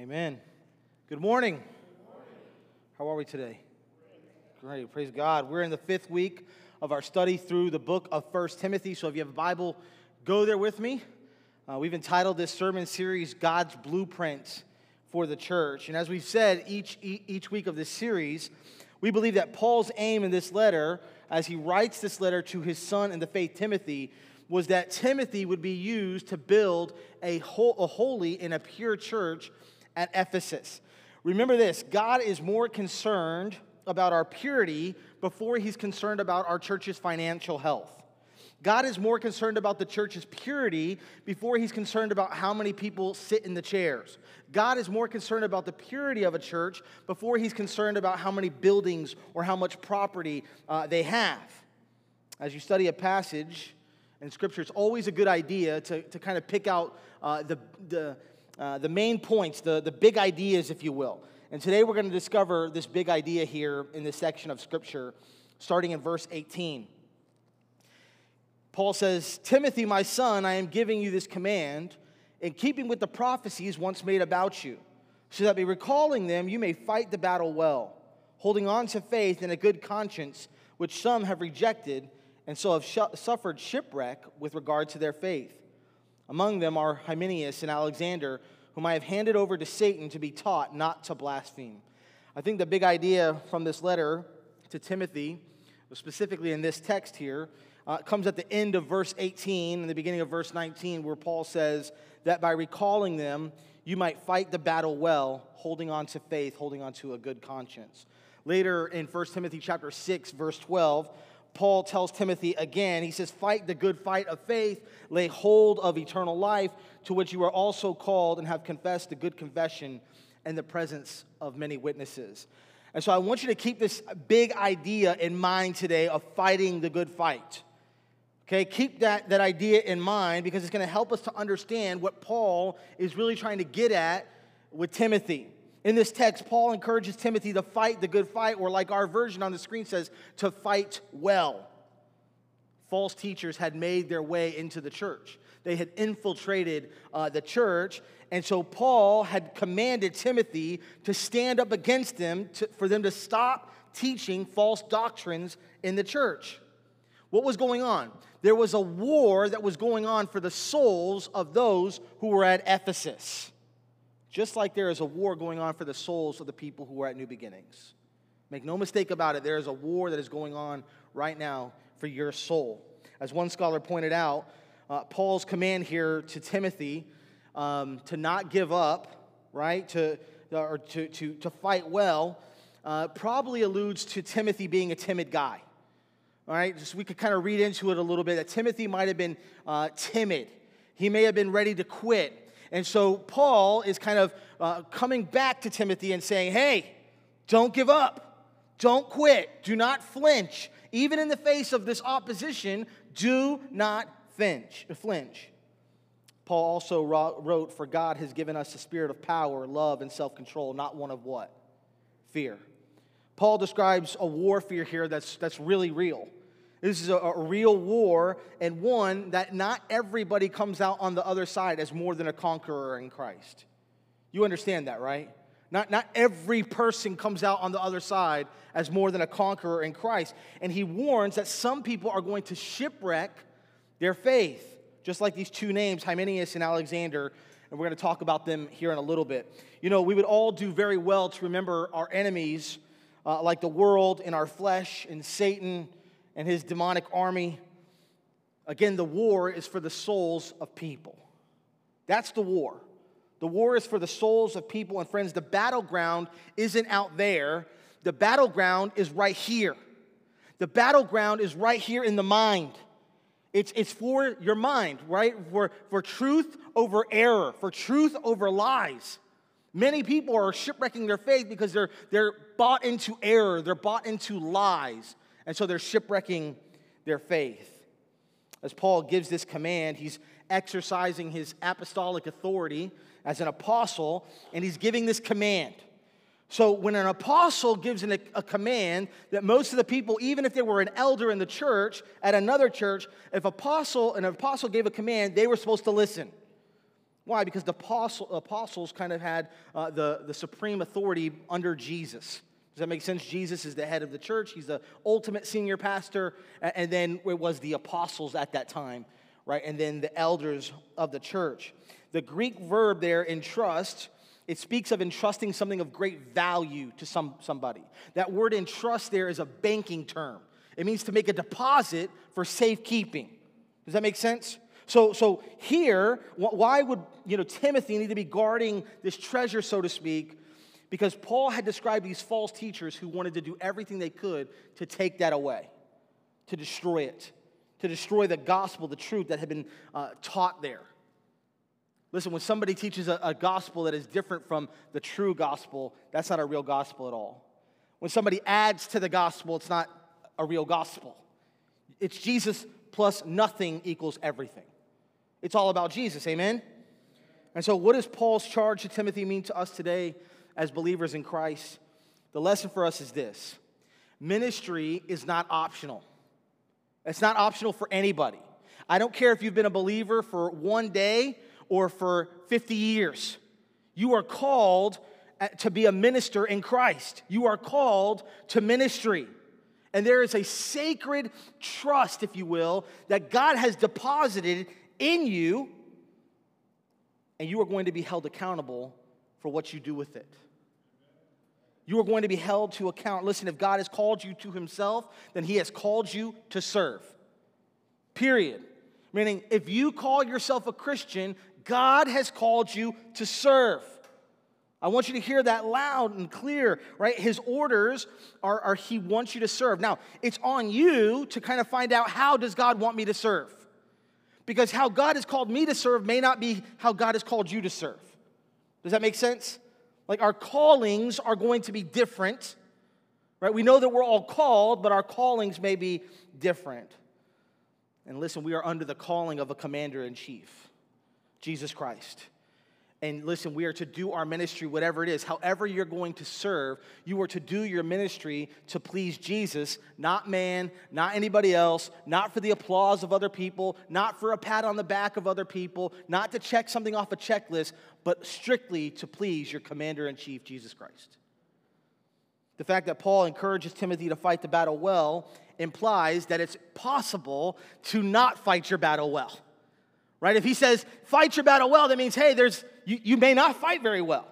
Amen. Good morning. How are we today? Great. Praise God. We're in the fifth week of our study through the book of First Timothy. So if you have a Bible, go there with me. Uh, we've entitled this sermon series God's Blueprint for the Church. And as we've said each, each week of this series, we believe that Paul's aim in this letter, as he writes this letter to his son in the faith, Timothy, was that Timothy would be used to build a, a holy and a pure church at Ephesus. Remember this God is more concerned about our purity before he's concerned about our church's financial health. God is more concerned about the church's purity before he's concerned about how many people sit in the chairs. God is more concerned about the purity of a church before he's concerned about how many buildings or how much property uh, they have. As you study a passage in Scripture, it's always a good idea to, to kind of pick out uh, the, the, uh, the main points, the, the big ideas, if you will. And today we're going to discover this big idea here in this section of Scripture, starting in verse 18. Paul says, Timothy, my son, I am giving you this command in keeping with the prophecies once made about you, so that by recalling them you may fight the battle well, holding on to faith and a good conscience, which some have rejected and so have sh- suffered shipwreck with regard to their faith. Among them are Hymenaeus and Alexander, whom I have handed over to Satan to be taught not to blaspheme. I think the big idea from this letter to Timothy, specifically in this text here, uh, comes at the end of verse 18 and the beginning of verse 19, where Paul says that by recalling them, you might fight the battle well, holding on to faith, holding on to a good conscience. Later in 1 Timothy chapter 6, verse 12, Paul tells Timothy again, he says, Fight the good fight of faith, lay hold of eternal life, to which you are also called and have confessed the good confession in the presence of many witnesses. And so I want you to keep this big idea in mind today of fighting the good fight. Okay, keep that, that idea in mind because it's going to help us to understand what Paul is really trying to get at with Timothy. In this text, Paul encourages Timothy to fight the good fight, or like our version on the screen says, to fight well. False teachers had made their way into the church, they had infiltrated uh, the church. And so Paul had commanded Timothy to stand up against them, to, for them to stop teaching false doctrines in the church. What was going on? There was a war that was going on for the souls of those who were at Ephesus. Just like there is a war going on for the souls of the people who are at New Beginnings. Make no mistake about it, there is a war that is going on right now for your soul. As one scholar pointed out, uh, Paul's command here to Timothy um, to not give up, right, to, or to, to, to fight well, uh, probably alludes to Timothy being a timid guy. All right, just we could kind of read into it a little bit that Timothy might have been uh, timid. He may have been ready to quit. And so Paul is kind of uh, coming back to Timothy and saying, hey, don't give up. Don't quit. Do not flinch. Even in the face of this opposition, do not flinch. flinch. Paul also wrote, For God has given us a spirit of power, love, and self control, not one of what? Fear. Paul describes a warfare here that's, that's really real. This is a, a, real war, and one that not everybody comes out on the other side as more than a conqueror in Christ. You understand that, right? Not, not every person comes out on the other side as more than a conqueror in Christ. And he warns that some people are going to shipwreck their faith, just like these two names, Hymenaeus and Alexander. And we're going to talk about them here in a little bit. You know, we would all do very well to remember our enemies, uh, like the world and our flesh and Satan and his demonic army. Again, the war is for the souls of people. That's the war. The war is for the souls of people. And friends, the battleground isn't out there, the battleground is right here. The battleground is right here in the mind. It's, it's for your mind, right? For, for truth over error, for truth over lies. Many people are shipwrecking their faith because they're, they're bought into error, they're bought into lies. And so they're shipwrecking their faith. As Paul gives this command, he's exercising his apostolic authority as an apostle, and he's giving this command. So, when an apostle gives an, a command that most of the people, even if they were an elder in the church at another church, if apostle an apostle gave a command, they were supposed to listen. Why? Because the apostle, apostles kind of had uh, the, the supreme authority under Jesus. Does that make sense? Jesus is the head of the church, he's the ultimate senior pastor, and then it was the apostles at that time, right? And then the elders of the church. The Greek verb there, entrust, it speaks of entrusting something of great value to some, somebody. That word entrust there is a banking term. It means to make a deposit for safekeeping. Does that make sense? So, so here, why would you know Timothy need to be guarding this treasure, so to speak? Because Paul had described these false teachers who wanted to do everything they could to take that away, to destroy it, to destroy the gospel, the truth that had been uh, taught there. Listen, when somebody teaches a, a gospel that is different from the true gospel, that's not a real gospel at all. When somebody adds to the gospel, it's not a real gospel. It's Jesus plus nothing equals everything. It's all about Jesus, amen? And so, what does Paul's charge to Timothy mean to us today as believers in Christ? The lesson for us is this ministry is not optional. It's not optional for anybody. I don't care if you've been a believer for one day or for 50 years. You are called uh, to be a minister in Christ. You are called to ministry. And there is a sacred trust, if you will, that God has deposited in you, and you are going to be held accountable for what you do with it. You are going to be held to account. Listen, if God has called you to Himself, then He has called you to serve. Period. Meaning, if you call yourself a Christian, God has called you to serve. I want you to hear that loud and clear, right? His orders are, are He wants you to serve. Now, it's on you to kind of find out how does God want me to serve? Because how God has called me to serve may not be how God has called you to serve. Does that make sense? Like our callings are going to be different, right? We know that we're all called, but our callings may be different. And listen, we are under the calling of a commander in chief, Jesus Christ. And listen, we are to do our ministry, whatever it is. However, you're going to serve, you are to do your ministry to please Jesus, not man, not anybody else, not for the applause of other people, not for a pat on the back of other people, not to check something off a checklist, but strictly to please your commander in chief, Jesus Christ. The fact that Paul encourages Timothy to fight the battle well implies that it's possible to not fight your battle well right? If he says, fight your battle well, that means, hey, there's, you, you may not fight very well.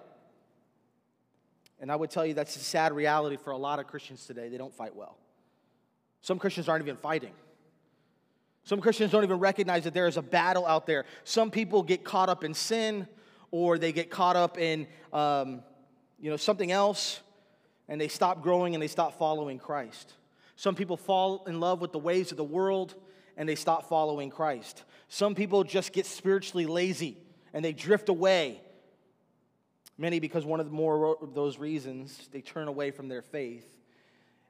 And I would tell you that's a sad reality for a lot of Christians today. They don't fight well. Some Christians aren't even fighting. Some Christians don't even recognize that there is a battle out there. Some people get caught up in sin or they get caught up in um, you know, something else and they stop growing and they stop following Christ. Some people fall in love with the ways of the world and they stop following Christ. Some people just get spiritually lazy and they drift away. Many, because one of the more of those reasons, they turn away from their faith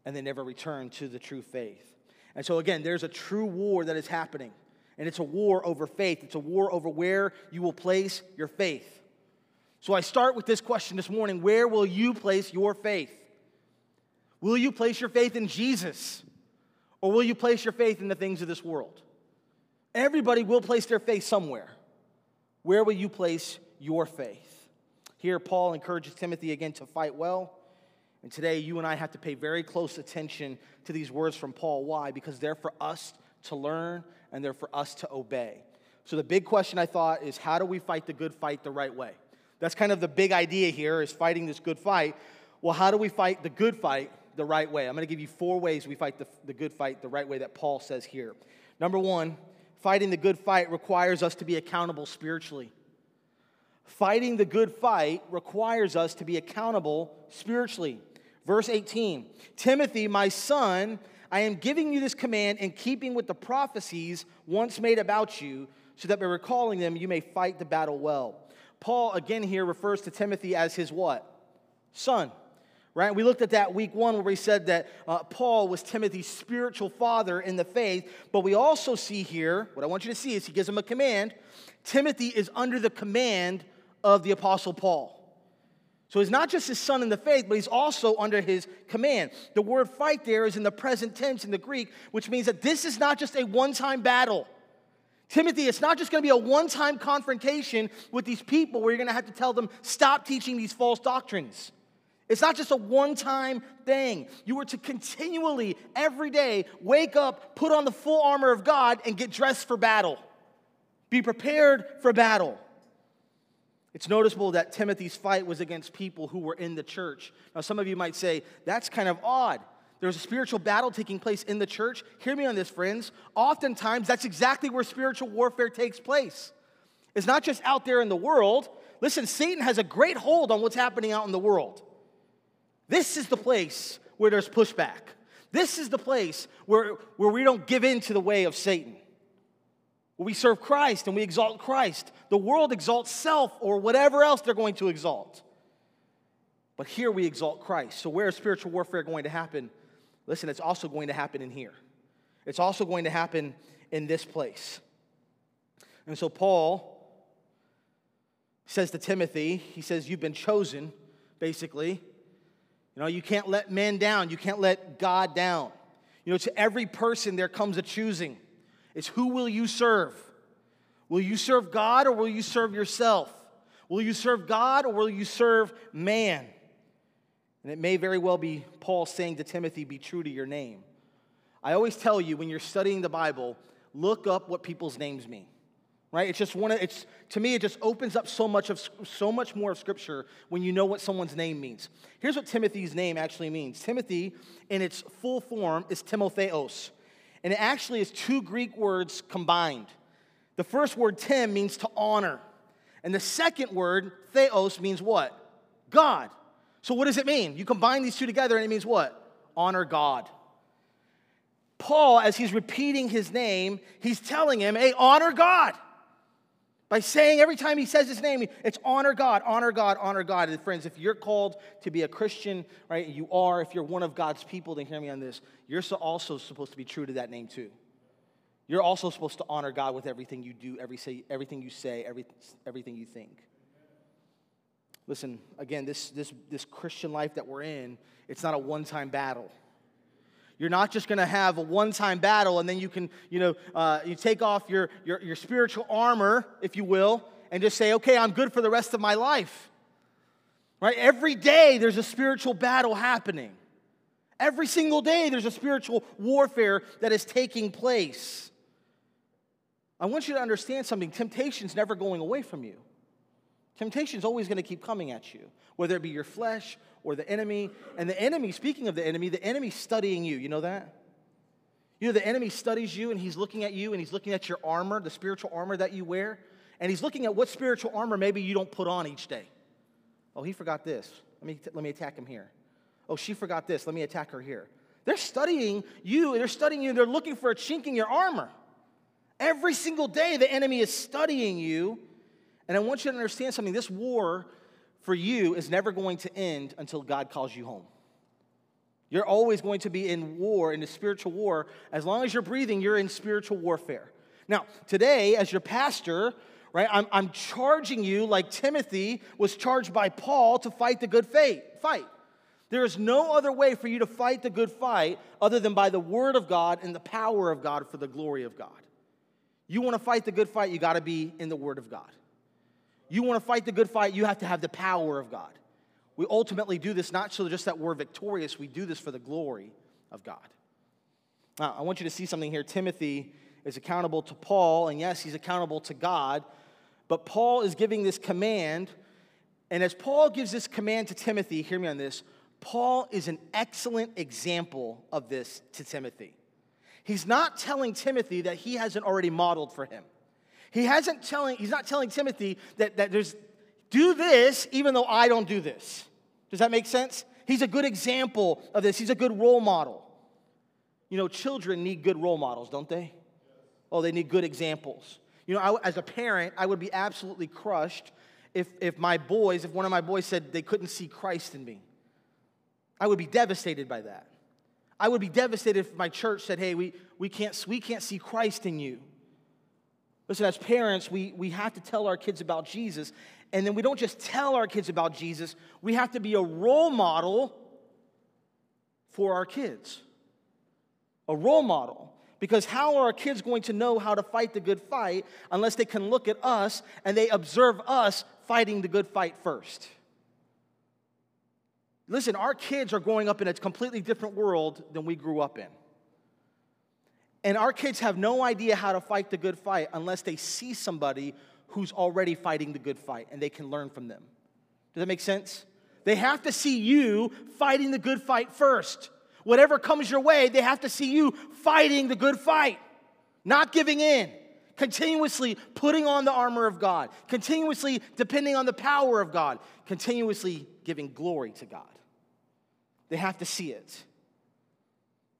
and they never return to the true faith. And so, again, there's a true war that is happening. And it's a war over faith. It's a war over where you will place your faith. So I start with this question this morning Where will you place your faith? Will you place your faith in Jesus? Or will you place your faith in the things of this world? Everybody will place their faith somewhere. Where will you place your faith? Here, Paul encourages Timothy again to fight well. And today, you and I have to pay very close attention to these words from Paul. Why? Because they're for us to learn and they're for us to obey. So, the big question I thought is how do we fight the good fight the right way? That's kind of the big idea here is fighting this good fight. Well, how do we fight the good fight the right way. I'm going to give you four ways we fight the, the good fight the right way that Paul says here. Number one, fighting the good fight requires us to be accountable spiritually. Fighting the good fight requires us to be accountable spiritually. Verse 18 Timothy, my son, I am giving you this command in keeping with the prophecies once made about you, so that by recalling them you may fight the battle well. Paul again here refers to Timothy as his what? Son right? We looked at that week one where we said that uh, Paul was Timothy's spiritual father in the faith, but we also see here, what I want you to see is he gives him a command. Timothy is under the command of the Apostle Paul. So he's not just his son in the faith, but he's also under his command. The word fight there is in the present tense in the Greek, which means that this is not just a one time battle. Timothy, it's not just going to be a one time confrontation with these people where you're going to have to tell them, stop teaching these false doctrines. It's not just a one time thing. You are to continually, every day, wake up, put on the full armor of God, and get dressed for battle. Be prepared for battle. It's noticeable that Timothy's fight was against people who were in the church. Now, some of you might say, that's kind of odd. There's a spiritual battle taking place in the church. Hear me on this, friends. Oftentimes, that's exactly where spiritual warfare takes place. It's not just out there in the world. Listen, Satan has a great hold on what's happening out in the world. This is the place where there's pushback. This is the place where, where we don't give in to the way of Satan. Where we serve Christ and we exalt Christ. The world exalts self or whatever else they're going to exalt. But here we exalt Christ. So, where is spiritual warfare going to happen? Listen, it's also going to happen in here. It's also going to happen in this place. And so Paul says to Timothy, he says, You've been chosen, basically. You know, you can't let men down, you can't let God down. You know, to every person there comes a choosing. It's who will you serve? Will you serve God or will you serve yourself? Will you serve God or will you serve man? And it may very well be Paul saying to Timothy, Be true to your name. I always tell you when you're studying the Bible, look up what people's names mean. Right? It's just one of it's to me, it just opens up so much of so much more of scripture when you know what someone's name means. Here's what Timothy's name actually means. Timothy, in its full form, is Timotheos. And it actually is two Greek words combined. The first word, Tim, means to honor. And the second word, theos, means what? God. So, what does it mean? You combine these two together and it means what? Honor God. Paul, as he's repeating his name, he's telling him, hey, honor God. By saying every time he says his name, it's honor God, honor God, honor God. And friends, if you're called to be a Christian, right, you are, if you're one of God's people, then hear me on this. You're also supposed to be true to that name too. You're also supposed to honor God with everything you do, every say, everything you say, every, everything you think. Listen, again, this, this, this Christian life that we're in, it's not a one time battle. You're not just going to have a one time battle and then you can, you know, uh, you take off your, your, your spiritual armor, if you will, and just say, okay, I'm good for the rest of my life. Right? Every day there's a spiritual battle happening. Every single day there's a spiritual warfare that is taking place. I want you to understand something temptation's never going away from you. Temptation is always going to keep coming at you, whether it be your flesh or the enemy. And the enemy, speaking of the enemy, the enemy's studying you. You know that? You know, the enemy studies you and he's looking at you and he's looking at your armor, the spiritual armor that you wear, and he's looking at what spiritual armor maybe you don't put on each day. Oh, he forgot this. Let me, let me attack him here. Oh, she forgot this. Let me attack her here. They're studying you, they're studying you, they're looking for a chink in your armor. Every single day, the enemy is studying you and I want you to understand something this war for you is never going to end until God calls you home. You're always going to be in war, in a spiritual war. As long as you're breathing, you're in spiritual warfare. Now, today, as your pastor, right, I'm, I'm charging you like Timothy was charged by Paul to fight the good faith, fight. There is no other way for you to fight the good fight other than by the word of God and the power of God for the glory of God. You want to fight the good fight, you got to be in the word of God you want to fight the good fight, you have to have the power of God. We ultimately do this not so just that we're victorious, we do this for the glory of God. Now, I want you to see something here. Timothy is accountable to Paul, and yes, he's accountable to God, but Paul is giving this command. And as Paul gives this command to Timothy, hear me on this, Paul is an excellent example of this to Timothy. He's not telling Timothy that he hasn't already modeled for him. He hasn't telling, he's not telling Timothy that, that there's, do this even though I don't do this. Does that make sense? He's a good example of this. He's a good role model. You know, children need good role models, don't they? Oh, they need good examples. You know, I, as a parent, I would be absolutely crushed if, if my boys, if one of my boys said they couldn't see Christ in me. I would be devastated by that. I would be devastated if my church said, hey, we, we, can't, we can't see Christ in you. Listen, as parents, we, we have to tell our kids about Jesus. And then we don't just tell our kids about Jesus, we have to be a role model for our kids. A role model. Because how are our kids going to know how to fight the good fight unless they can look at us and they observe us fighting the good fight first? Listen, our kids are growing up in a completely different world than we grew up in. And our kids have no idea how to fight the good fight unless they see somebody who's already fighting the good fight and they can learn from them. Does that make sense? They have to see you fighting the good fight first. Whatever comes your way, they have to see you fighting the good fight, not giving in, continuously putting on the armor of God, continuously depending on the power of God, continuously giving glory to God. They have to see it.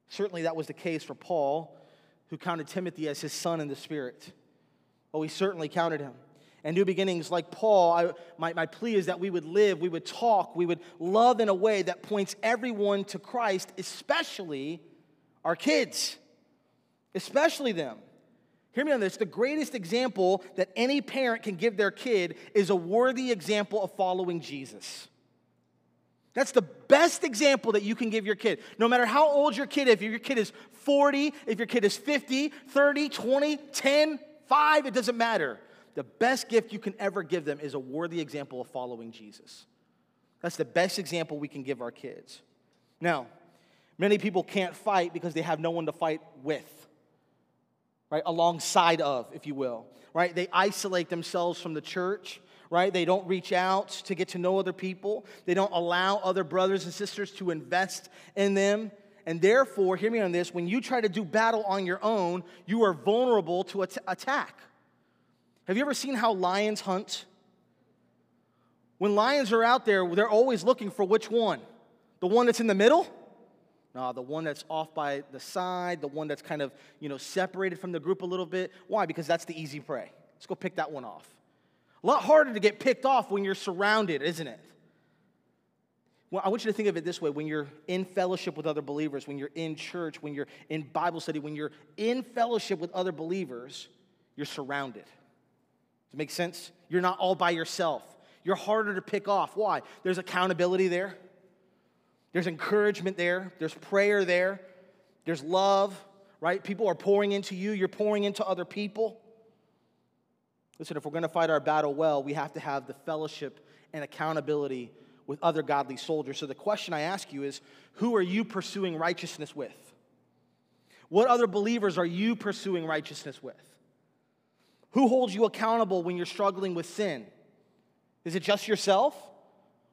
Certainly, that was the case for Paul, who counted Timothy as his son in the Spirit. Oh, he certainly counted him. And new beginnings, like Paul, I, my, my plea is that we would live, we would talk, we would love in a way that points everyone to Christ, especially our kids, especially them. Hear me on this. The greatest example that any parent can give their kid is a worthy example of following Jesus. That's the best example that you can give your kid. No matter how old your kid is, if your kid is 40, if your kid is 50, 30, 20, 10, 5, it doesn't matter. The best gift you can ever give them is a worthy example of following Jesus. That's the best example we can give our kids. Now, Many people can't fight because they have no one to fight with, right? Alongside of, if you will, right? They isolate themselves from the church, right? They don't reach out to get to know other people. They don't allow other brothers and sisters to invest in them. And therefore, hear me on this when you try to do battle on your own, you are vulnerable to attack. Have you ever seen how lions hunt? When lions are out there, they're always looking for which one? The one that's in the middle? No, the one that's off by the side, the one that's kind of, you know, separated from the group a little bit. Why? Because that's the easy prey. Let's go pick that one off. A lot harder to get picked off when you're surrounded, isn't it? Well, I want you to think of it this way when you're in fellowship with other believers, when you're in church, when you're in Bible study, when you're in fellowship with other believers, you're surrounded. Does it make sense? You're not all by yourself. You're harder to pick off. Why? There's accountability there. There's encouragement there, there's prayer there, there's love, right? People are pouring into you, you're pouring into other people. Listen, if we're going to fight our battle well, we have to have the fellowship and accountability with other godly soldiers. So the question I ask you is who are you pursuing righteousness with? What other believers are you pursuing righteousness with? Who holds you accountable when you're struggling with sin? Is it just yourself?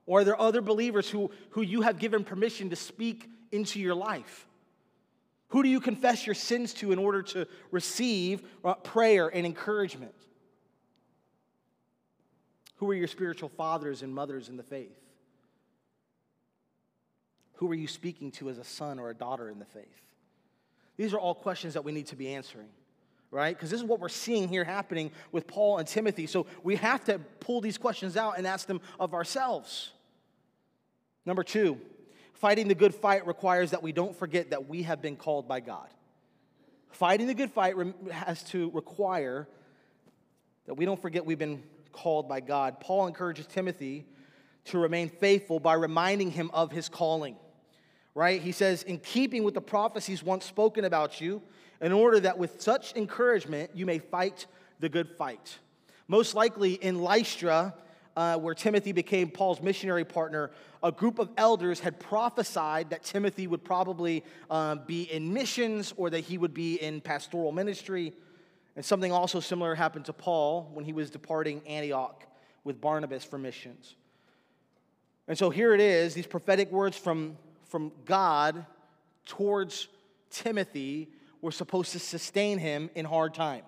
Or are there other believers who, who you have given permission to speak into your life? Who do you confess your sins to in order to receive uh, prayer and encouragement? Who are your spiritual fathers and mothers in the faith? Who are you speaking to as a son or a daughter in the faith? These are all questions that we need to be answering, right? Because this is what we're seeing here happening with Paul and Timothy. So we have to pull these questions out and ask them of ourselves. Number two, fighting the good fight requires that we don't forget that we have been called by God. Fighting the good fight has to require that we don't forget we've been called by God. Paul encourages Timothy to remain faithful by reminding him of his calling. Right? He says, in keeping with the prophecies once spoken about you, in order that with such encouragement you may fight the good fight. Most likely in Lystra, uh, where Timothy became Paul's missionary partner, a group of elders had prophesied that Timothy would probably uh, be in missions or that he would be in pastoral ministry. And something also similar happened to Paul when he was departing Antioch with Barnabas for missions. And so here it is these prophetic words from, from God towards Timothy were supposed to sustain him in hard times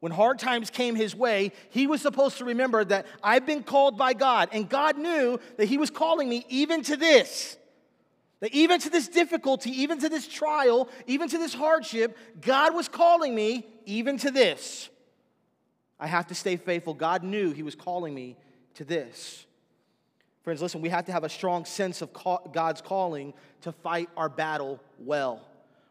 when hard times came his way, he was supposed to remember that I've been called by God, and God knew that he was calling me even to this. That even to this difficulty, even to this trial, even to this hardship, God was calling me even to this. I have to stay faithful. God knew he was calling me to this. Friends, listen, we have to have a strong sense of God's calling to fight our battle well.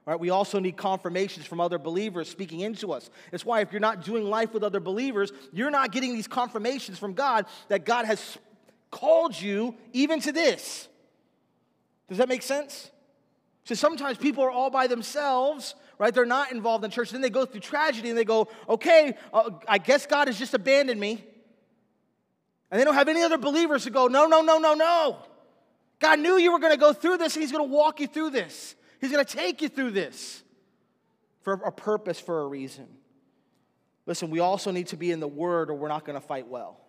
Right? We also need confirmations from other believers speaking into us. It's why if you're not doing life with other believers, you're not getting these confirmations from God that God has called you even to this. Does that make sense? So sometimes people are all by themselves, right? They're not involved in church. Then they go through tragedy and they go, okay, uh, I guess God has just abandoned me. And they don't have any other believers to go, no, no, no, no, no. God knew you were going to go through this, and He's going to walk you through this. He's going to take you through this for a purpose, for a reason. Listen, we also need to be in the Word, or we're not going to fight well.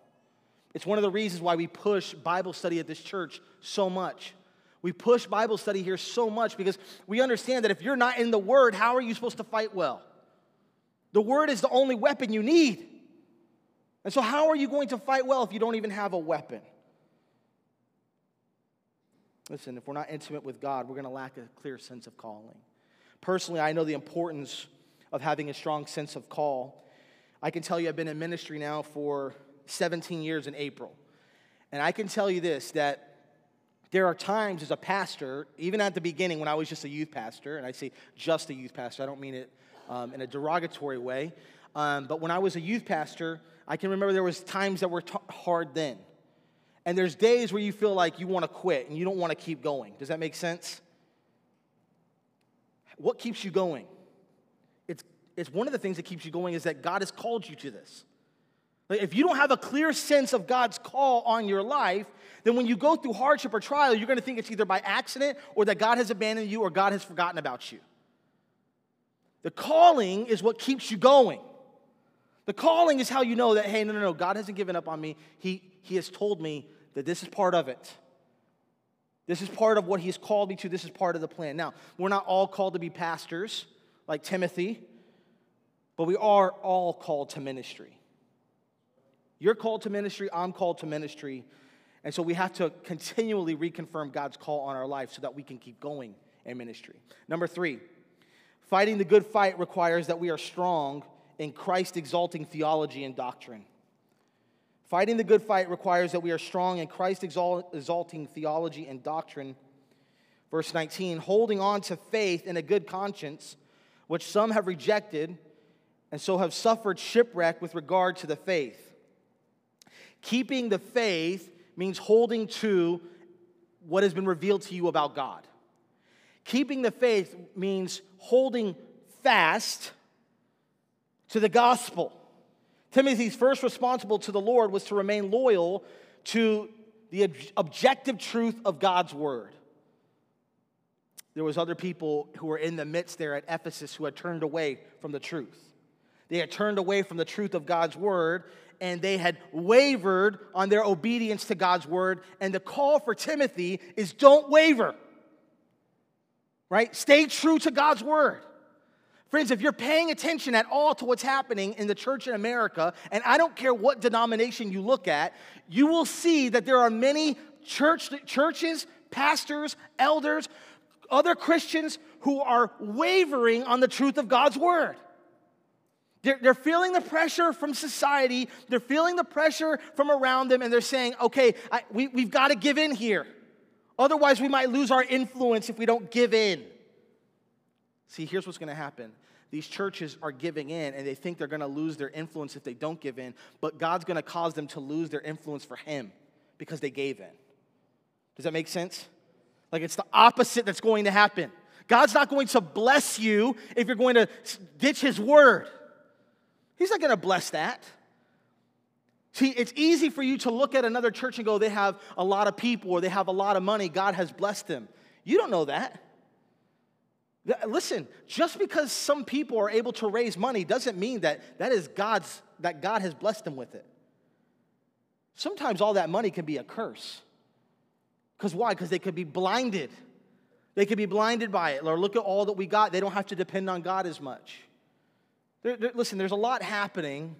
It's one of the reasons why we push Bible study at this church so much. We push Bible study here so much because we understand that if you're not in the Word, how are you supposed to fight well? The Word is the only weapon you need. And so, how are you going to fight well if you don't even have a weapon? Listen, if we're not intimate with God, we're going to lack a clear sense of calling. Personally, I know the importance of having a strong sense of call. I can tell you, I've been in ministry now for 17 years in April. And I can tell you this that there are times as a pastor, even at the beginning when I was just a youth pastor, and I say just a youth pastor, I don't mean it um, in a derogatory way, um, but when I was a youth pastor, I can remember there was times that were t- hard then. And there's days where you feel like you want to quit and you don't want to keep going. Does that make sense? What keeps you going? It's, it's one of the things that keeps you going is that God has called you to this. Like if you don't have a clear sense of God's call on your life, then when you go through hardship or trial, you're going to think it's either by accident or that God has abandoned you or God has forgotten about you. The calling is what keeps you going. The calling is how you know that, hey, no, no, no, God hasn't given up on me. He, he has told me that this is part of it. This is part of what He's called me to. This is part of the plan. Now, we're not all called to be pastors like Timothy, but we are all called to ministry. You're called to ministry, I'm called to ministry. And so we have to continually reconfirm God's call on our life so that we can keep going in ministry. Number three, fighting the good fight requires that we are strong in Christ exalting theology and doctrine. Fighting the good fight requires that we are strong in Christ exalting theology and doctrine. Verse 19, holding on to faith and a good conscience, which some have rejected, and so have suffered shipwreck with regard to the faith. Keeping the faith means holding to what has been revealed to you about God. Keeping the faith means holding fast to the gospel. Timothy's first responsible to the Lord was to remain loyal to the ob- objective truth of God's word. There was other people who were in the midst there at Ephesus who had turned away from the truth. They had turned away from the truth of God's word and they had wavered on their obedience to God's word. And the call for Timothy is don't waver, right? Stay true to God's word. Friends, if you're paying attention at all to what's happening in the church in America, and I don't care what denomination you look at, you will see that there are many church, churches, pastors, elders, other Christians who are wavering on the truth of God's word. They're, they're feeling the pressure from society, they're feeling the pressure from around them, and they're saying, okay, I, we, we've got to give in here. Otherwise, we might lose our influence if we don't give in. See, here's what's going to happen. These churches are giving in and they think they're going to lose their influence if they don't give in, but God's going to cause them to lose their influence for Him because they gave in. Does that make sense? Like it's the opposite that's going to happen. God's not going to bless you if you're going to ditch His word. He's not going to bless that. See, it's easy for you to look at another church and go, they have a lot of people or they have a lot of money. God has blessed them. You don't know that. Listen, just because some people are able to raise money doesn't mean that that is God's that God has blessed them with it. Sometimes all that money can be a curse. Because why? Because they could be blinded. They could be blinded by it. Or look at all that we got. They don't have to depend on God as much. There, there, listen, there's a lot happening,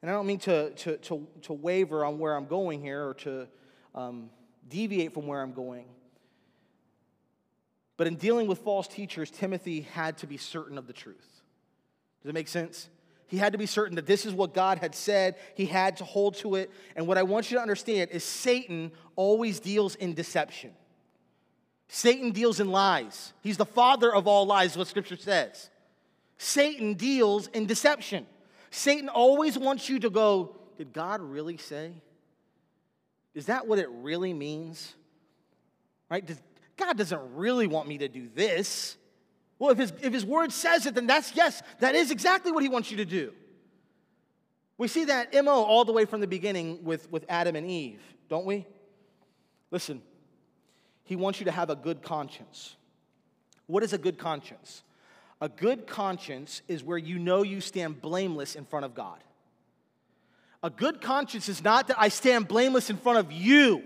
and I don't mean to, to, to, to waver on where I'm going here or to um, deviate from where I'm going. But in dealing with false teachers, Timothy had to be certain of the truth. Does it make sense? He had to be certain that this is what God had said. He had to hold to it. And what I want you to understand is Satan always deals in deception. Satan deals in lies. He's the father of all lies, what scripture says. Satan deals in deception. Satan always wants you to go, Did God really say? Is that what it really means? Right? Does, God doesn't really want me to do this. Well, if his, if his word says it, then that's yes, that is exactly what he wants you to do. We see that MO all the way from the beginning with, with Adam and Eve, don't we? Listen, he wants you to have a good conscience. What is a good conscience? A good conscience is where you know you stand blameless in front of God. A good conscience is not that I stand blameless in front of you.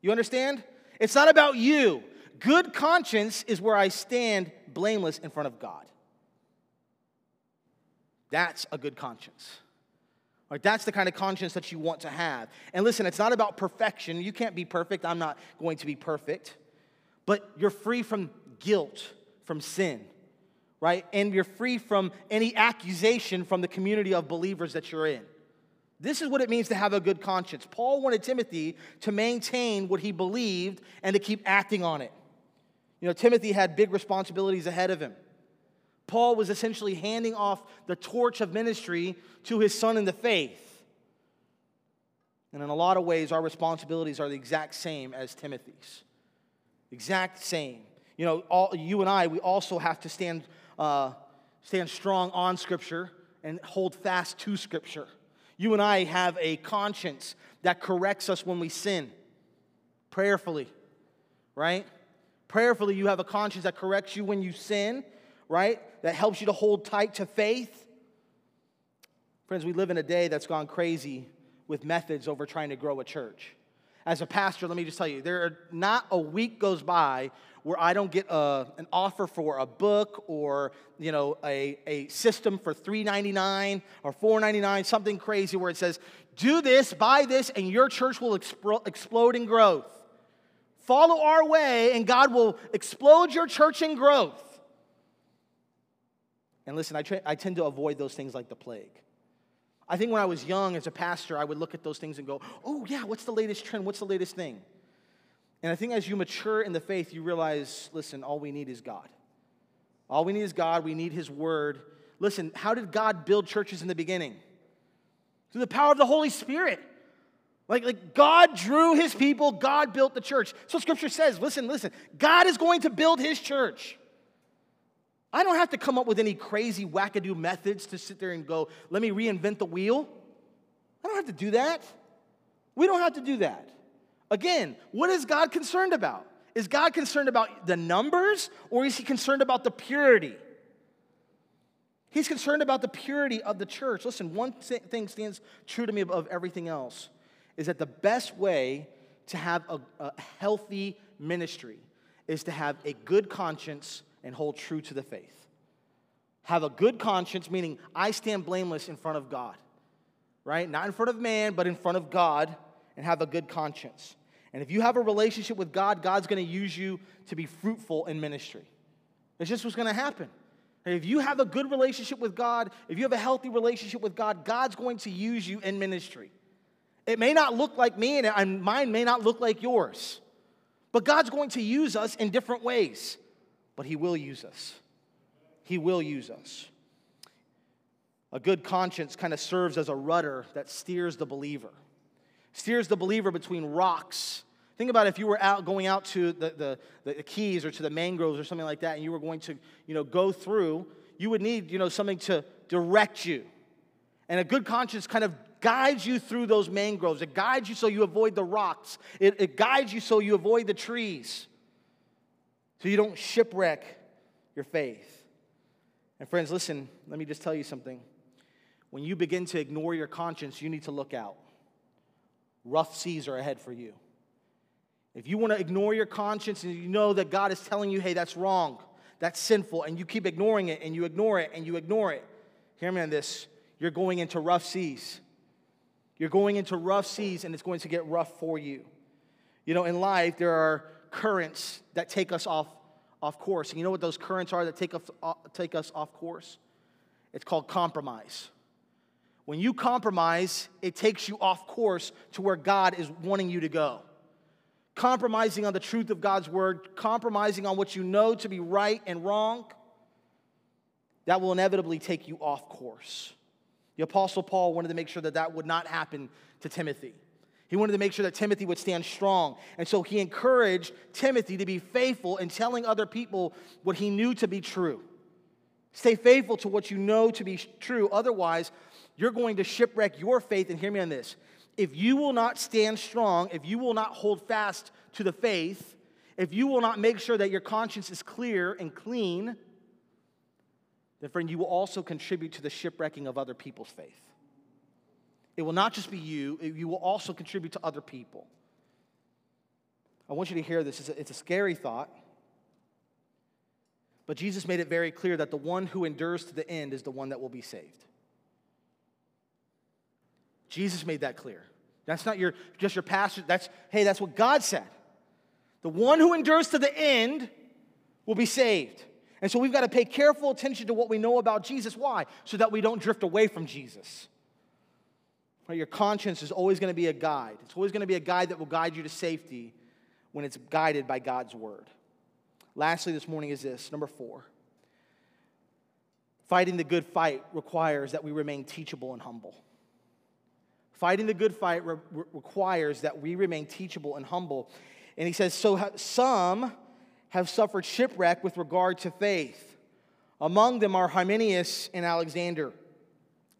You understand? It's not about you. Good conscience is where I stand blameless in front of God. That's a good conscience. Right, that's the kind of conscience that you want to have. And listen, it's not about perfection. You can't be perfect. I'm not going to be perfect. But you're free from guilt, from sin, right? And you're free from any accusation from the community of believers that you're in. This is what it means to have a good conscience. Paul wanted Timothy to maintain what he believed and to keep acting on it. You know, Timothy had big responsibilities ahead of him. Paul was essentially handing off the torch of ministry to his son in the faith. And in a lot of ways, our responsibilities are the exact same as Timothy's. Exact same. You know, all, you and I, we also have to stand, uh, stand strong on Scripture and hold fast to Scripture. You and I have a conscience that corrects us when we sin, prayerfully, right? Prayerfully, you have a conscience that corrects you when you sin right? That helps you to hold tight to faith. Friends, we live in a day that's gone crazy with methods over trying to grow a church. As a pastor, let me just tell you, there are not a week goes by where I don't get a, an offer for a book or you know a, a system for $3.99 or $4.99, something crazy where it says, do this, buy this, and your church will explode in growth. Follow our way, and God will explode your church in growth. And listen, I, tra- I tend to avoid those things like the plague. I think when I was young as a pastor, I would look at those things and go, oh, yeah, what's the latest trend? What's the latest thing? And I think as you mature in the faith, you realize listen, all we need is God. All we need is God. We need His Word. Listen, how did God build churches in the beginning? Through the power of the Holy Spirit. Like, like God drew His people, God built the church. So Scripture says, listen, listen, God is going to build His church. I don't have to come up with any crazy wackadoo methods to sit there and go, let me reinvent the wheel. I don't have to do that. We don't have to do that. Again, what is God concerned about? Is God concerned about the numbers or is he concerned about the purity? He's concerned about the purity of the church. Listen, one thing stands true to me above everything else is that the best way to have a, a healthy ministry is to have a good conscience and hold true to the faith. Have a good conscience, meaning I stand blameless in front of God, right? Not in front of man, but in front of God, and have a good conscience. And if you have a relationship with God, God's going to use you to be fruitful in ministry. It's just what's going to happen. if you have a good relationship with God, if you have a healthy relationship with God, God's going to use you in ministry. It may not look like me, and mine may not look like yours, but God's going to use us in different ways but He will use us. He will use us. A good conscience kind of serves as a rudder that steers the believer, steers the believer between rocks. Think about if you were out going out to the, the, the keys or to the mangroves or something like that, and you were going to you know, go through, you would need you know, something to direct you. And a good conscience kind of guides you through those mangroves. It guides you so you avoid the rocks. It, it guides you so you avoid the trees so you don't shipwreck your faith. And friends, listen, let me just tell you something. When you begin to ignore your conscience, you need to look out. Rough seas are ahead for you. If you want to ignore your conscience and you know that God is telling you, hey, that's wrong, that's sinful, and you keep ignoring it and you ignore it and you ignore it, hear me on this. You're going into rough seas. You're going into rough seas and it's going to get rough for you. You know, in life, there are currents that take us off, off course. And you know what those currents are that take us, uh, take us off course? It's called compromise. When you compromise, it takes you off course to where God is wanting you to go. Compromising on the truth of God's word, compromising on what you know to be right and wrong, that will inevitably take you off course. The Apostle Paul wanted to make sure that that would not happen to Timothy. He wanted to make sure that Timothy would stand strong. And so he encouraged Timothy to be faithful in telling other people what he knew to be true. Stay faithful to what you know to be true. Otherwise, you're going to shipwreck your faith. And hear me on this if you will not stand strong, if you will not hold fast to the faith, if you will not make sure that your conscience is clear and clean, then, friend, you will also contribute to the shipwrecking of other people's faith. It will not just be you, you will also contribute to other people. I want you to hear this. It's a, it's a scary thought. But Jesus made it very clear that the one who endures to the end is the one that will be saved. Jesus made that clear. That's not your just your pastor. That's hey, that's what God said. The one who endures to the end will be saved. And so we've got to pay careful attention to what we know about Jesus. Why? So that we don't drift away from Jesus. Right? Your conscience is always going to be a guide. It's always going to be a guide that will guide you to safety when it's guided by God's word. Lastly, this morning is this number four. Fighting the good fight requires that we remain teachable and humble. Fighting the good fight re- requires that we remain teachable and humble. And he says, So some have suffered shipwreck with regard to faith. Among them are Hymenaeus and Alexander.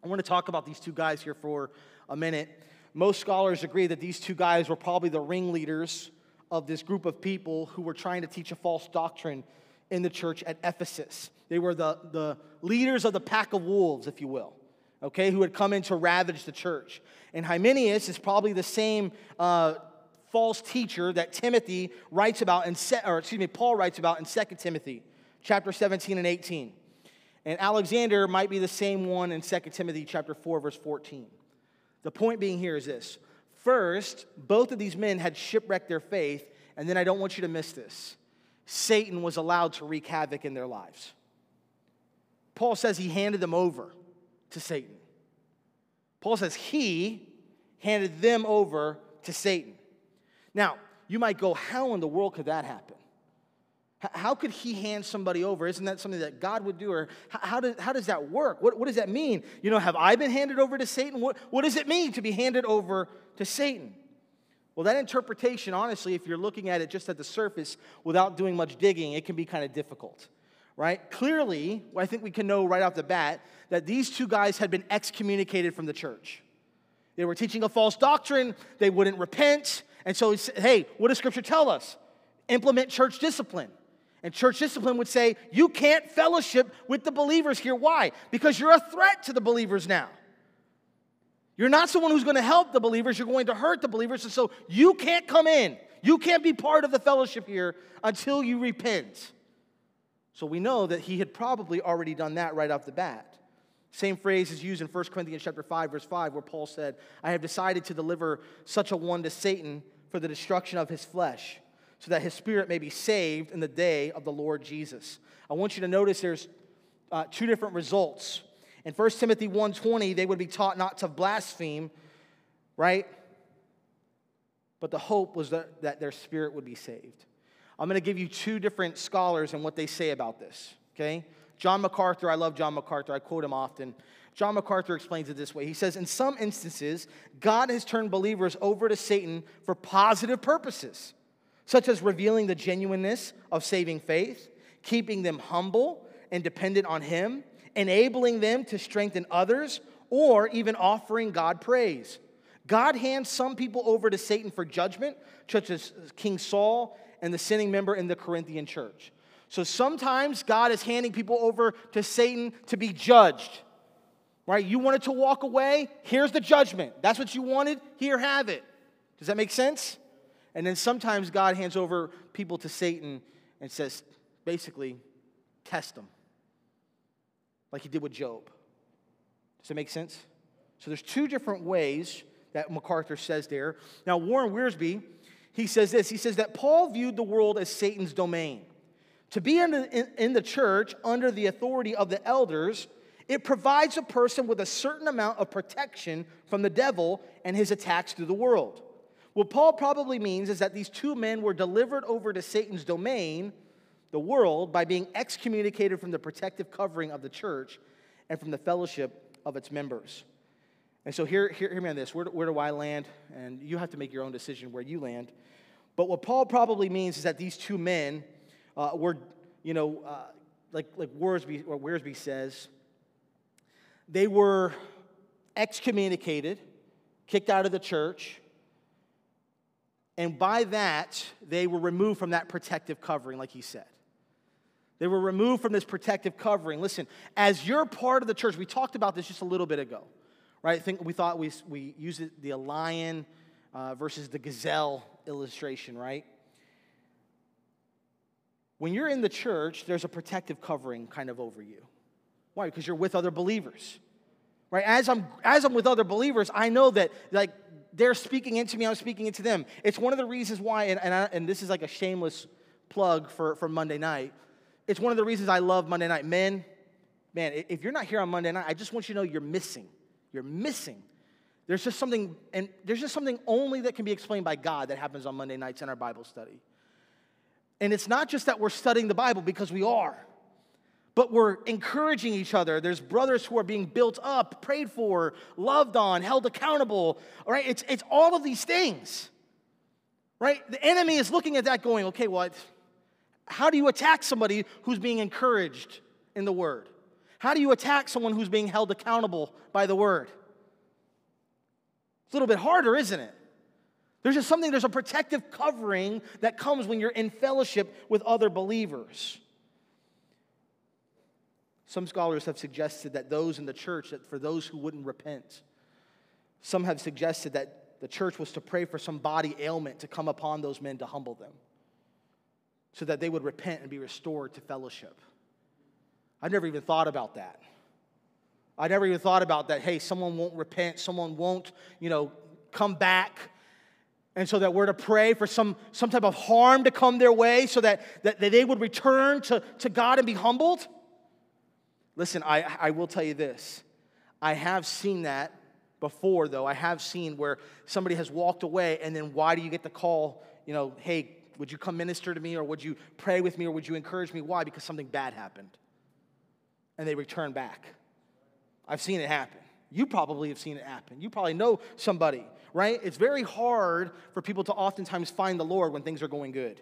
I want to talk about these two guys here for a minute. Most scholars agree that these two guys were probably the ringleaders of this group of people who were trying to teach a false doctrine in the church at Ephesus. They were the, the leaders of the pack of wolves, if you will okay, who had come in to ravage the church. And Hymenaeus is probably the same uh, false teacher that Timothy writes about, in, or excuse me, Paul writes about in 2 Timothy chapter 17 and 18. And Alexander might be the same one in 2 Timothy chapter 4, verse 14. The point being here is this. First, both of these men had shipwrecked their faith, and then I don't want you to miss this. Satan was allowed to wreak havoc in their lives. Paul says he handed them over to Satan. Paul says he handed them over to Satan. Now, you might go, how in the world could that happen? How could he hand somebody over? Isn't that something that God would do? Or how does, how does that work? What, what does that mean? You know, have I been handed over to Satan? What, what does it mean to be handed over to Satan? Well, that interpretation, honestly, if you're looking at it just at the surface without doing much digging, it can be kind of difficult right? Clearly, I think we can know right off the bat that these two guys had been excommunicated from the church. They were teaching a false doctrine, they wouldn't repent. And so hey, what does Scripture tell us? Implement church discipline. And church discipline would say, you can't fellowship with the believers here. Why? Because you're a threat to the believers now. You're not someone who's going to help the believers, you're going to hurt the believers. And so you can't come in. You can't be part of the fellowship here until you repent. So we know that he had probably already done that right off the bat. Same phrase is used in 1 Corinthians chapter 5 verse 5 where Paul said, "I have decided to deliver such a one to Satan for the destruction of his flesh, so that his spirit may be saved in the day of the Lord Jesus." I want you to notice there's uh, two different results. In 1 Timothy 1:20, they would be taught not to blaspheme, right? But the hope was that, that their spirit would be saved. I'm going to give you two different scholars and what they say about this, okay? John MacArthur, I love John MacArthur, I quote him often. John MacArthur explains it this way. He says, In some instances, God has turned believers over to Satan for positive purposes, such as revealing the genuineness of saving faith, keeping them humble and dependent on Him, enabling them to strengthen others, or even offering God praise. God hands some people over to Satan for judgment, such as King Saul and the sinning member in the Corinthian church. So sometimes God is handing people over to Satan to be judged. Right? You wanted to walk away, here's the judgment. That's what you wanted, here, have it. Does that make sense? And then sometimes God hands over people to Satan and says, basically, test them. Like he did with Job. Does that make sense? So there's two different ways that MacArthur says there. Now, Warren Wiersbe he says this he says that Paul viewed the world as Satan's domain. To be in the, in the church under the authority of the elders, it provides a person with a certain amount of protection from the devil and his attacks through the world. What Paul probably means is that these two men were delivered over to Satan's domain, the world, by being excommunicated from the protective covering of the church and from the fellowship of its members. And so, here, here, hear me on this. Where, where do I land? And you have to make your own decision where you land. But what Paul probably means is that these two men uh, were, you know, uh, like, like Wiersbe, or Wiersbe says, they were excommunicated, kicked out of the church, and by that, they were removed from that protective covering, like he said. They were removed from this protective covering. Listen, as you're part of the church, we talked about this just a little bit ago, right? I think we thought we, we used the lion uh, versus the gazelle illustration, right? When you're in the church, there's a protective covering kind of over you. Why? Because you're with other believers. Right? As I'm as I'm with other believers, I know that like they're speaking into me, I'm speaking into them. It's one of the reasons why, and, and, I, and this is like a shameless plug for, for Monday night. It's one of the reasons I love Monday night. Men, man, if you're not here on Monday night, I just want you to know you're missing. You're missing. There's just something, and there's just something only that can be explained by God that happens on Monday nights in our Bible study. And it's not just that we're studying the Bible because we are, but we're encouraging each other. There's brothers who are being built up, prayed for, loved on, held accountable. All right, it's, it's all of these things. Right? The enemy is looking at that going, okay, well, how do you attack somebody who's being encouraged in the word? How do you attack someone who's being held accountable by the word? It's a little bit harder, isn't it? There's just something, there's a protective covering that comes when you're in fellowship with other believers. Some scholars have suggested that those in the church, that for those who wouldn't repent, some have suggested that the church was to pray for some body ailment to come upon those men to humble them so that they would repent and be restored to fellowship. I never even thought about that. I never even thought about that. Hey, someone won't repent, someone won't, you know, come back. And so that we're to pray for some, some type of harm to come their way so that, that, they would return to, to God and be humbled. Listen, I, I will tell you this. I have seen that before, though. I have seen where somebody has walked away, and then why do you get the call, you know, hey, would you come minister to me, or would you pray with me, or would you encourage me? Why? Because something bad happened. And they return back. I've seen it happen. You probably have seen it happen. You probably know somebody, right? It's very hard for people to oftentimes find the Lord when things are going good.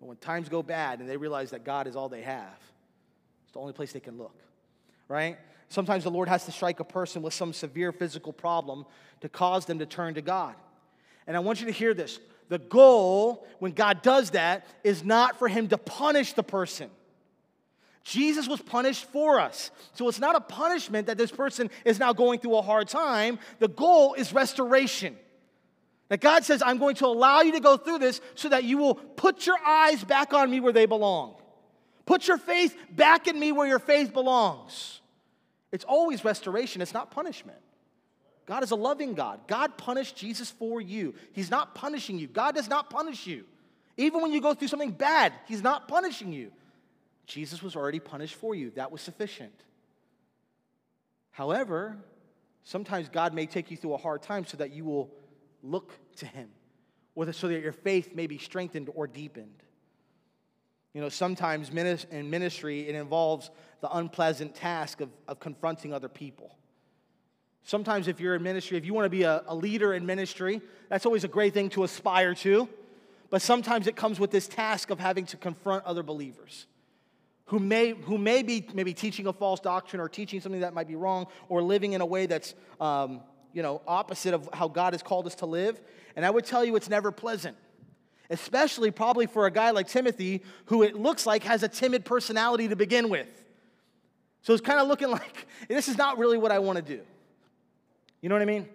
But when times go bad and they realize that God is all they have, the only place they can look, right? Sometimes the Lord has to strike a person with some severe physical problem to cause them to turn to God. And I want you to hear this. The goal, when God does that, is not for Him to punish the person. Jesus was punished for us. So it's not a punishment that this person is now going through a hard time. The goal is restoration. That God says, I'm going to allow you to go through this so that you will put your eyes back on me where they belong. Put your faith back in me where your faith belongs. It's always restoration, it's not punishment. God is a loving God. God punished Jesus for you. He's not punishing you. God does not punish you. Even when you go through something bad, He's not punishing you. Jesus was already punished for you. That was sufficient. However, sometimes God may take you through a hard time so that you will look to Him, or so that your faith may be strengthened or deepened. You know, sometimes in ministry, it involves the unpleasant task of, of confronting other people. Sometimes, if you're in ministry, if you want to be a, a leader in ministry, that's always a great thing to aspire to. But sometimes it comes with this task of having to confront other believers who may, who may be maybe teaching a false doctrine or teaching something that might be wrong or living in a way that's um, you know, opposite of how God has called us to live. And I would tell you it's never pleasant especially probably for a guy like Timothy, who it looks like has a timid personality to begin with. So it's kind of looking like this is not really what I want to do. You know what I mean?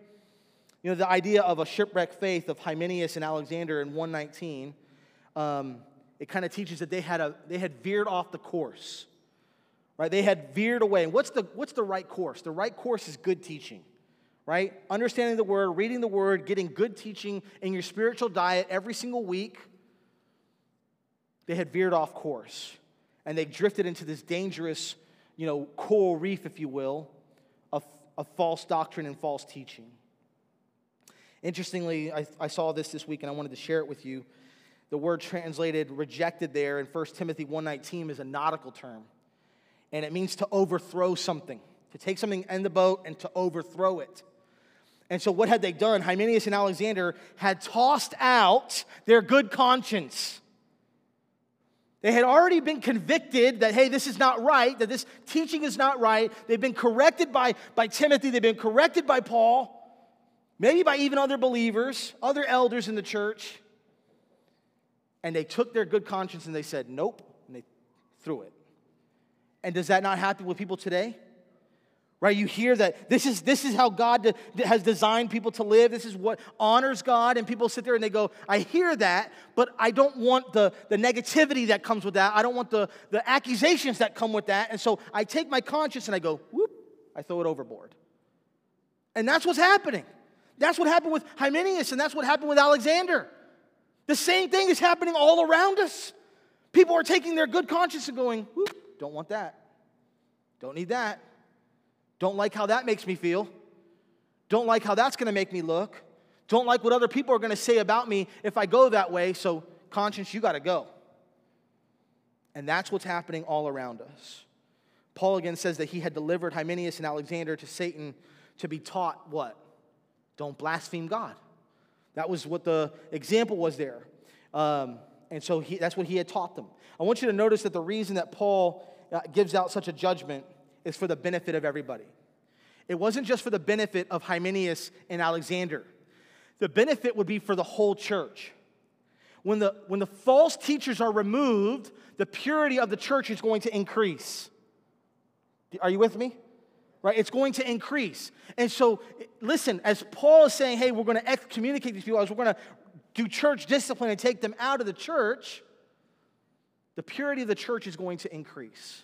You know, the idea of a shipwrecked faith of Hymenaeus and Alexander in 119, um, it kind of teaches that they had, a, they had veered off the course, right? They had veered away. And what's the, what's the right course? The right course is good teaching right? Understanding the word, reading the word, getting good teaching in your spiritual diet every single week. They had veered off course and they drifted into this dangerous, you know, coral reef, if you will, of, of false doctrine and false teaching. Interestingly, I, I saw this this week and I wanted to share it with you. The word translated rejected there in 1 Timothy 1:19 is a nautical term. And it means to overthrow something to take something in the boat and to overthrow it. And so, what had they done? Hymenaeus and Alexander had tossed out their good conscience. They had already been convicted that, hey, this is not right, that this teaching is not right. They've been corrected by, by Timothy, they've been corrected by Paul, maybe by even other believers, other elders in the church. And they took their good conscience and they said, nope, and they threw it. And does that not happen with people today? Right? You hear that this is this is how god has designed people to live. This is what honors god. And people sit there and they go i hear that but i don't want the, the negativity that comes with that. I don't want the, the accusations that come with that. And so i take my conscience and i go whoop i throw it overboard. And that's what's happening. That's what happened with hymenaeus and that's what happened with alexander. The same thing is happening all around us. People are taking their good conscience and going whoop don't want that. Don't need that don't like how that makes me feel. Don't like how that's going to make me look. Don't like what other people are going to say about me if I go that way. So, conscience, you got to go. And that's what's happening all around us. Paul again says that he had delivered Hymenaeus and Alexander to Satan to be taught what? Don't blaspheme God. That was what the example was there. Um, and so he, that's what he had taught them. I want you to notice that the reason that Paul uh, gives out such a judgment is for the benefit of everybody. It wasn't just for the benefit of Hymenaeus and Alexander, the benefit would be for the whole church. When the, when the false teachers are removed, the purity of the church is going to increase. Are you with me? Right? It's going to increase. And so, listen, as Paul is saying, hey, we're going to excommunicate these people, as we're going to do church discipline and take them out of the church, the purity of the church is going to increase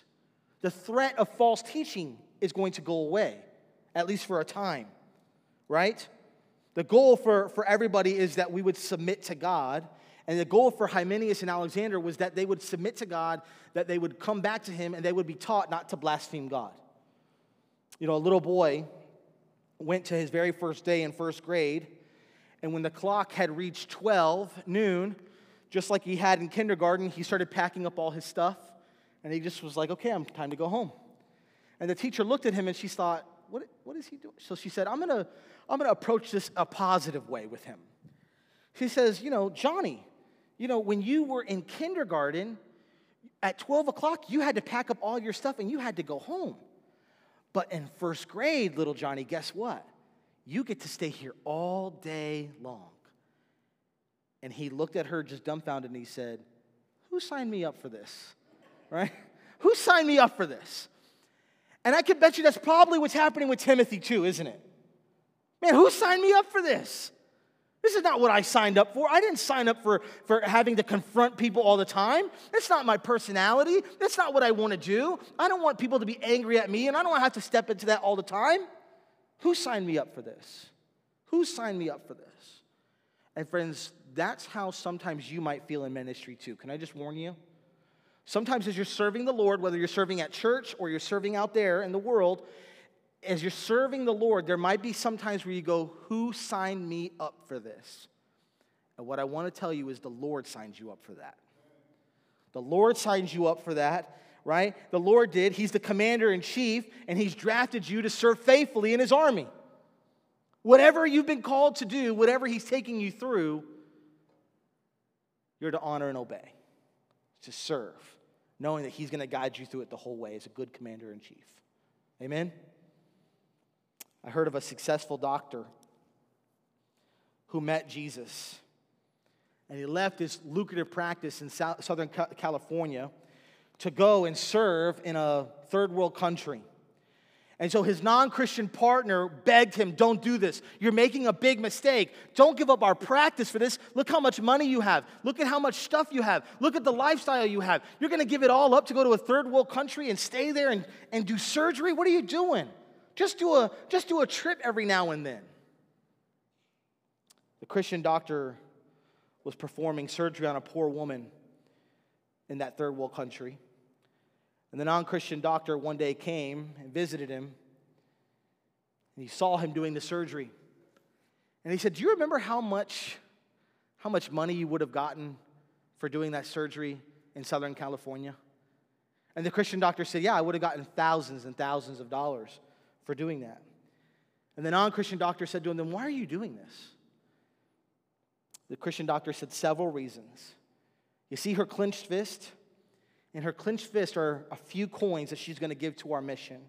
the threat of false teaching is going to go away, at least for a time, right? The goal for, for everybody is that we would submit to God. And the goal for Hymenaeus and Alexander was that they would submit to God, that they would come back to him, and they would be taught not to blaspheme God. You know, a little boy went to his very first day in first grade, and when the clock had reached 12 noon, just like he had in kindergarten, he started packing up all his stuff. And he just was like, okay, I'm time to go home. And the teacher looked at him and she thought, what, what is he doing? So she said, I'm gonna, I'm gonna approach this a positive way with him. She says, you know, Johnny, you know, when you were in kindergarten, at 12 o'clock, you had to pack up all your stuff and you had to go home. But in first grade, little Johnny, guess what? You get to stay here all day long. And he looked at her just dumbfounded and he said, Who signed me up for this? Right? Who signed me up for this? And I could bet you that's probably what's happening with Timothy too, isn't it? Man, who signed me up for this? This is not what I signed up for. I didn't sign up for, for having to confront people all the time. That's not my personality. That's not what I want to do. I don't want people to be angry at me, and I don't want to have to step into that all the time. Who signed me up for this? Who signed me up for this? And friends, that's how sometimes you might feel in ministry too. Can I just warn you? Sometimes, as you're serving the Lord, whether you're serving at church or you're serving out there in the world, as you're serving the Lord, there might be some times where you go, Who signed me up for this? And what I want to tell you is the Lord signs you up for that. The Lord signs you up for that, right? The Lord did. He's the commander in chief, and He's drafted you to serve faithfully in His army. Whatever you've been called to do, whatever He's taking you through, you're to honor and obey, to serve knowing that He's going to guide you through it the whole way as a good commander in chief. Amen? I heard of a successful doctor who met Jesus. And he left his lucrative practice in Southern California to go and serve in a third world country. And so his non Christian partner begged him, Don't do this. You're making a big mistake. Don't give up our practice for this. Look how much money you have. Look at how much stuff you have. Look at the lifestyle you have. You're going to give it all up to go to a third world country and stay there and, and do surgery? What are you doing? Just do, a, just do a trip every now and then. The Christian doctor was performing surgery on a poor woman in that third world country. And the non Christian doctor one day came and visited him. And he saw him doing the surgery. And he said, Do you remember how much, how much money you would have gotten for doing that surgery in Southern California? And the Christian doctor said, Yeah, I would have gotten thousands and thousands of dollars for doing that. And the non Christian doctor said to him, Then why are you doing this? The Christian doctor said several reasons. You see her clenched fist? In her clenched fist are a few coins that she's going to give to our mission.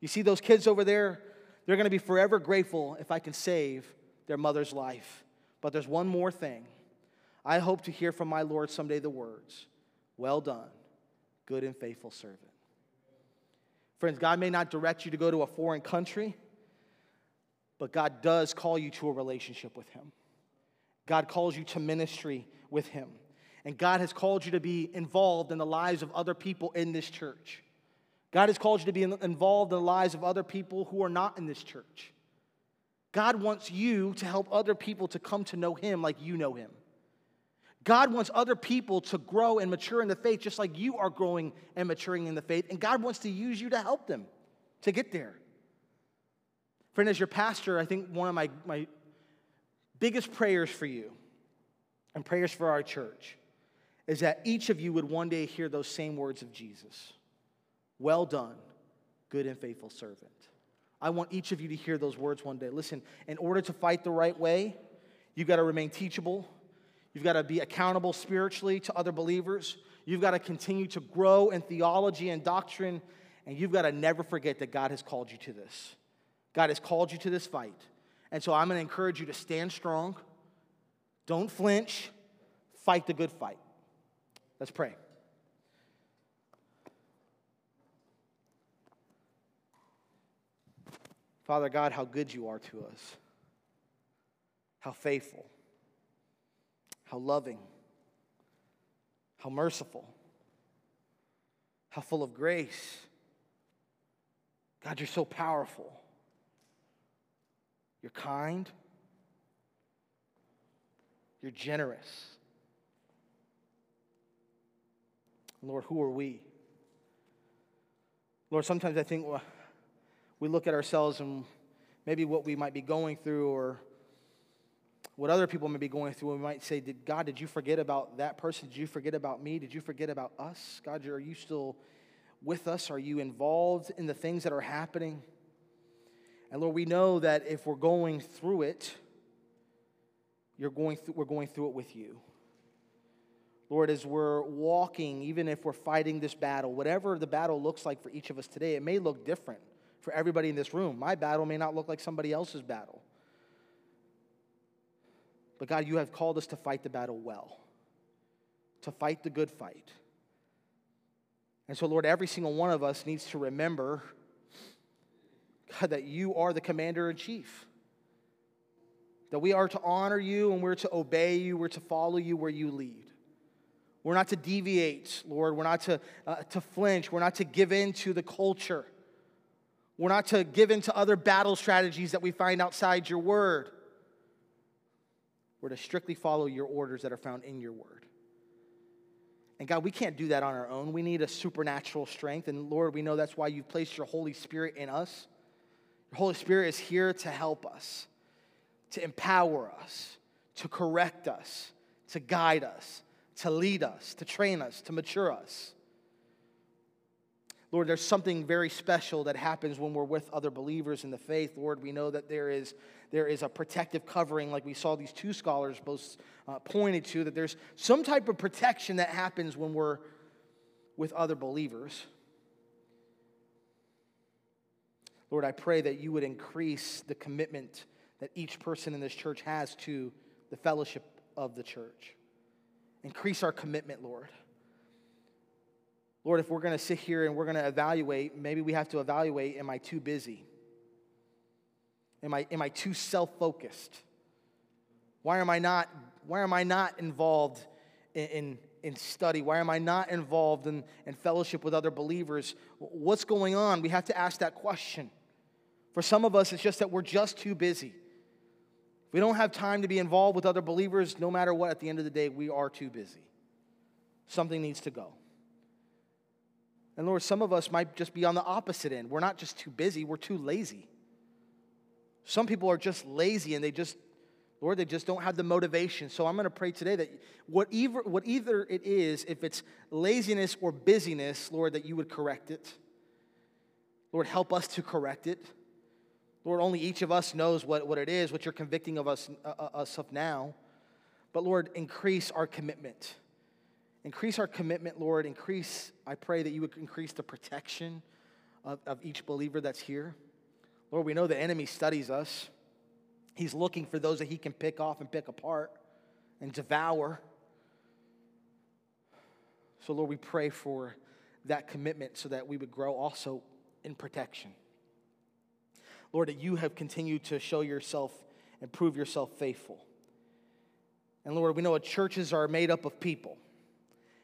You see those kids over there? They're going to be forever grateful if I can save their mother's life. But there's one more thing. I hope to hear from my Lord someday the words, Well done, good and faithful servant. Friends, God may not direct you to go to a foreign country, but God does call you to a relationship with Him. God calls you to ministry with Him. And God has called you to be involved in the lives of other people in this church. God has called you to be involved in the lives of other people who are not in this church. God wants you to help other people to come to know Him like you know Him. God wants other people to grow and mature in the faith just like you are growing and maturing in the faith. And God wants to use you to help them to get there. Friend, as your pastor, I think one of my, my biggest prayers for you and prayers for our church is that each of you would one day hear those same words of Jesus Well done, good and faithful servant. I want each of you to hear those words one day. Listen, in order to fight the right way, you've got to remain teachable, you've got to be accountable spiritually to other believers, you've got to continue to grow in theology and doctrine, and you've got to never forget that God has called you to this. God has called you to this fight. And so I'm going to encourage you to stand strong, don't flinch, fight the good fight. Let's pray. Father God, how good you are to us, how faithful, how loving, how merciful, how full of grace. God, you're so powerful. You're kind. You're generous. Lord, who are we? Lord, sometimes I think we look at ourselves and maybe what we might be going through or what other people may be going through, we might say, did, God, did you forget about that person? Did you forget about me? Did you forget about us? God, are you still with us? Are you involved in the things that are happening? And Lord, we know that if we're going through it, you're going through, we're going through it with you. Lord, as we're walking, even if we're fighting this battle, whatever the battle looks like for each of us today, it may look different for everybody in this room. My battle may not look like somebody else's battle. But God, you have called us to fight the battle well, to fight the good fight. And so, Lord, every single one of us needs to remember, God, that you are the commander in chief. That we are to honor you and we're to obey you, we're to follow you where you lead. We're not to deviate, Lord. We're not to, uh, to flinch. We're not to give in to the culture. We're not to give in to other battle strategies that we find outside your word. We're to strictly follow your orders that are found in your word. And God, we can't do that on our own. We need a supernatural strength. And Lord, we know that's why you've placed your Holy Spirit in us. Your Holy Spirit is here to help us, to empower us, to correct us, to guide us, to lead us, to train us, to mature us. Lord, there's something very special that happens when we're with other believers in the faith. Lord, we know that there is, there is a protective covering, like we saw these two scholars both uh, pointed to, that there's some type of protection that happens when we're with other believers. Lord, I pray that you would increase the commitment that each person in this church has to the fellowship of the church. Increase our commitment, Lord. Lord, if we're going to sit here and we're going to evaluate, maybe we have to evaluate am I too busy? Am I, am I too self focused? Why am I not, why am I not involved in, in, in, study? Why am I not involved in, in fellowship with other believers? What's going on? We have to ask that question. For some of us, it's just that we're just too busy. We don't have time to be involved with other believers. No matter what, at the end of the day, we are too busy. Something needs to go. And Lord, some of us might just be on the opposite end. We're not just too busy, we're too lazy. Some people are just lazy and they just, Lord, they just don't have the motivation. So I'm going to pray today that whatever, what either it is, if it's laziness or busyness, Lord, that you would correct it. Lord, help us to correct it. Lord, only each of us knows what, what it is, what you're convicting of us, uh, uh, us of now. But Lord, increase our commitment. Increase our commitment, Lord. Increase, I pray that you would increase the protection of, of each believer that's here. Lord, we know the enemy studies us. He's looking for those that he can pick off and pick apart and devour. So, Lord, we pray for that commitment so that we would grow also in protection. Lord, that you have continued to show yourself and prove yourself faithful. And Lord, we know churches are made up of people.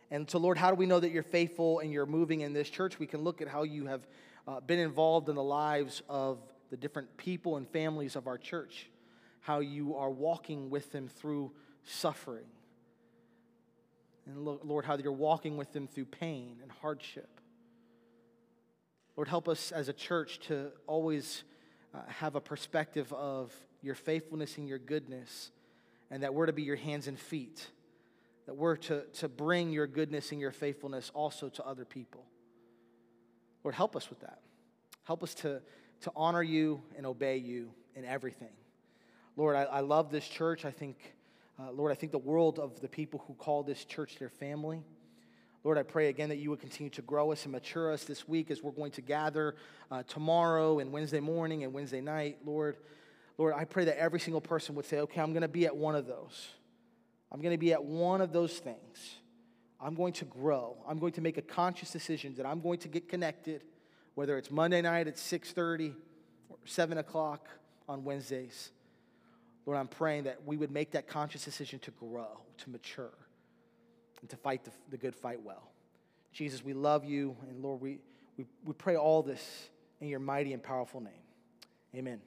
And so, Lord, how do we know that you're faithful and you're moving in this church? We can look at how you have uh, been involved in the lives of the different people and families of our church, how you are walking with them through suffering. And Lord, how you're walking with them through pain and hardship. Lord, help us as a church to always uh, have a perspective of your faithfulness and your goodness, and that we're to be your hands and feet, that we're to, to bring your goodness and your faithfulness also to other people. Lord, help us with that. Help us to, to honor you and obey you in everything. Lord, I, I love this church. I think, uh, Lord, I think the world of the people who call this church their family. Lord, I pray again that you would continue to grow us and mature us this week as we're going to gather uh, tomorrow and Wednesday morning and Wednesday night. Lord, Lord, I pray that every single person would say, okay, I'm going to be at one of those. I'm going to be at one of those things. I'm going to grow. I'm going to make a conscious decision that I'm going to get connected, whether it's Monday night at 6:30 or 7 o'clock on Wednesdays. Lord, I'm praying that we would make that conscious decision to grow, to mature and to fight the, the good fight well. Jesus, we love you, and Lord, we, we, we pray all this in your mighty and powerful name. Amen.